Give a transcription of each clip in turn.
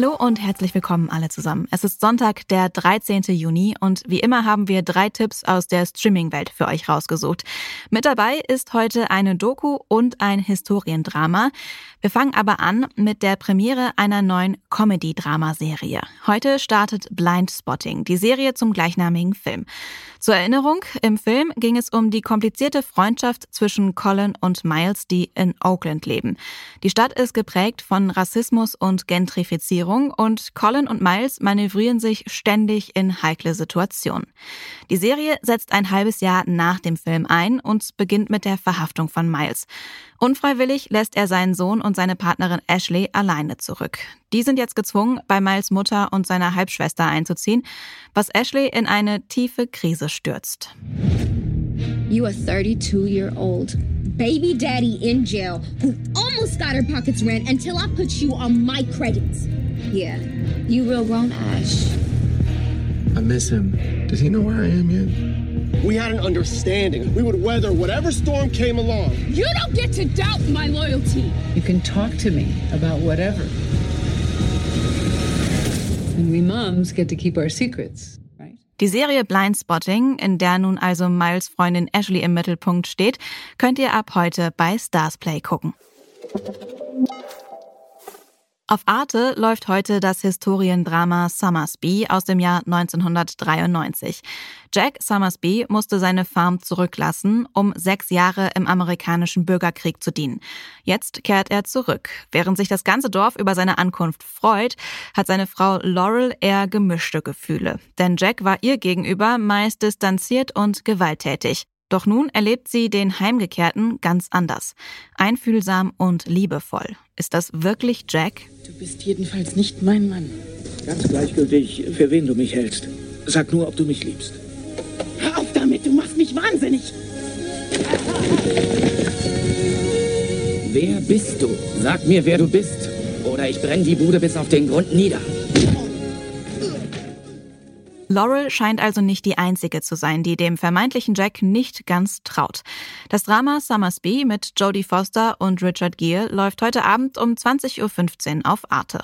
Hallo und herzlich willkommen alle zusammen. Es ist Sonntag, der 13. Juni und wie immer haben wir drei Tipps aus der Streaming-Welt für euch rausgesucht. Mit dabei ist heute eine Doku und ein Historiendrama. Wir fangen aber an mit der Premiere einer neuen Comedy-Drama-Serie. Heute startet Blind Spotting, die Serie zum gleichnamigen Film. Zur Erinnerung, im Film ging es um die komplizierte Freundschaft zwischen Colin und Miles, die in Oakland leben. Die Stadt ist geprägt von Rassismus und Gentrifizierung und Colin und Miles manövrieren sich ständig in heikle Situationen. Die Serie setzt ein halbes Jahr nach dem Film ein und beginnt mit der Verhaftung von Miles. Unfreiwillig lässt er seinen Sohn und seine Partnerin Ashley alleine zurück. Die sind jetzt gezwungen, bei Miles Mutter und seiner Halbschwester einzuziehen, was Ashley in eine tiefe Krise stürzt. You a 32-year-old baby daddy in jail who almost got her pockets rent until I put you on my credits. Yeah, you real grown Ash. I miss him. Does he know where I am yet? We had an understanding. We would weather whatever storm came along. You don't get to doubt my loyalty. You can talk to me about whatever. And we moms get to keep our secrets. Die Serie Blindspotting, in der nun also Miles Freundin Ashley im Mittelpunkt steht, könnt ihr ab heute bei Starsplay gucken. Auf Arte läuft heute das Historiendrama Summersby aus dem Jahr 1993. Jack Summersby musste seine Farm zurücklassen, um sechs Jahre im amerikanischen Bürgerkrieg zu dienen. Jetzt kehrt er zurück. Während sich das ganze Dorf über seine Ankunft freut, hat seine Frau Laurel eher gemischte Gefühle. Denn Jack war ihr gegenüber meist distanziert und gewalttätig. Doch nun erlebt sie den Heimgekehrten ganz anders. Einfühlsam und liebevoll. Ist das wirklich Jack? Du bist jedenfalls nicht mein Mann. Ganz gleichgültig, für wen du mich hältst. Sag nur, ob du mich liebst. Hör auf damit, du machst mich wahnsinnig. Wer bist du? Sag mir, wer du bist. Oder ich brenne die Bude bis auf den Grund nieder. Laurel scheint also nicht die einzige zu sein, die dem vermeintlichen Jack nicht ganz traut. Das Drama Summersby mit Jodie Foster und Richard Gere läuft heute Abend um 20.15 Uhr auf Arte.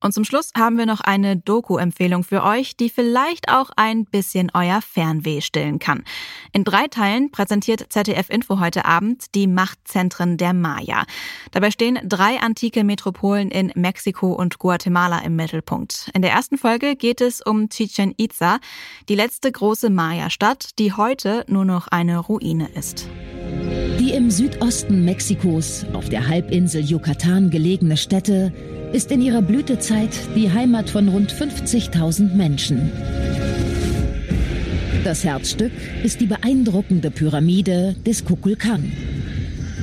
Und zum Schluss haben wir noch eine Doku-Empfehlung für euch, die vielleicht auch ein bisschen euer Fernweh stillen kann. In drei Teilen präsentiert ZDF Info heute Abend die Machtzentren der Maya. Dabei stehen drei antike Metropolen in Mexiko und Guatemala im Mittelpunkt. In der ersten Folge geht es um Chichen Itza, die letzte große Maya-Stadt, die heute nur noch eine Ruine ist. Die im Südosten Mexikos auf der Halbinsel Yucatan gelegene Stätte ist in ihrer Blütezeit die Heimat von rund 50.000 Menschen. Das Herzstück ist die beeindruckende Pyramide des Kukulkan.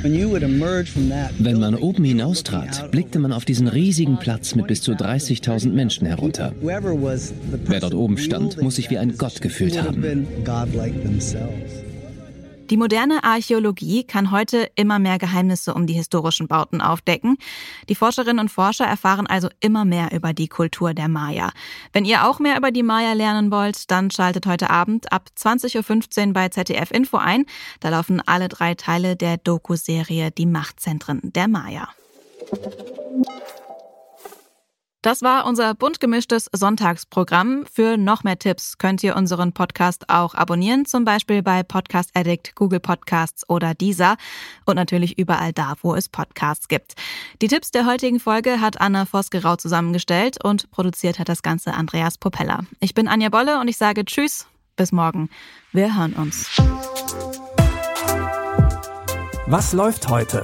Wenn man oben hinaustrat, blickte man auf diesen riesigen Platz mit bis zu 30.000 Menschen herunter. Wer dort oben stand, muss sich wie ein Gott gefühlt haben. Die moderne Archäologie kann heute immer mehr Geheimnisse um die historischen Bauten aufdecken. Die Forscherinnen und Forscher erfahren also immer mehr über die Kultur der Maya. Wenn ihr auch mehr über die Maya lernen wollt, dann schaltet heute Abend ab 20.15 Uhr bei ZDF Info ein. Da laufen alle drei Teile der Doku-Serie Die Machtzentren der Maya. Das war unser bunt gemischtes Sonntagsprogramm. Für noch mehr Tipps könnt ihr unseren Podcast auch abonnieren, zum Beispiel bei Podcast Addict, Google Podcasts oder Deezer und natürlich überall da, wo es Podcasts gibt. Die Tipps der heutigen Folge hat Anna Vosgerau zusammengestellt und produziert hat das Ganze Andreas Propeller. Ich bin Anja Bolle und ich sage Tschüss, bis morgen. Wir hören uns. Was läuft heute?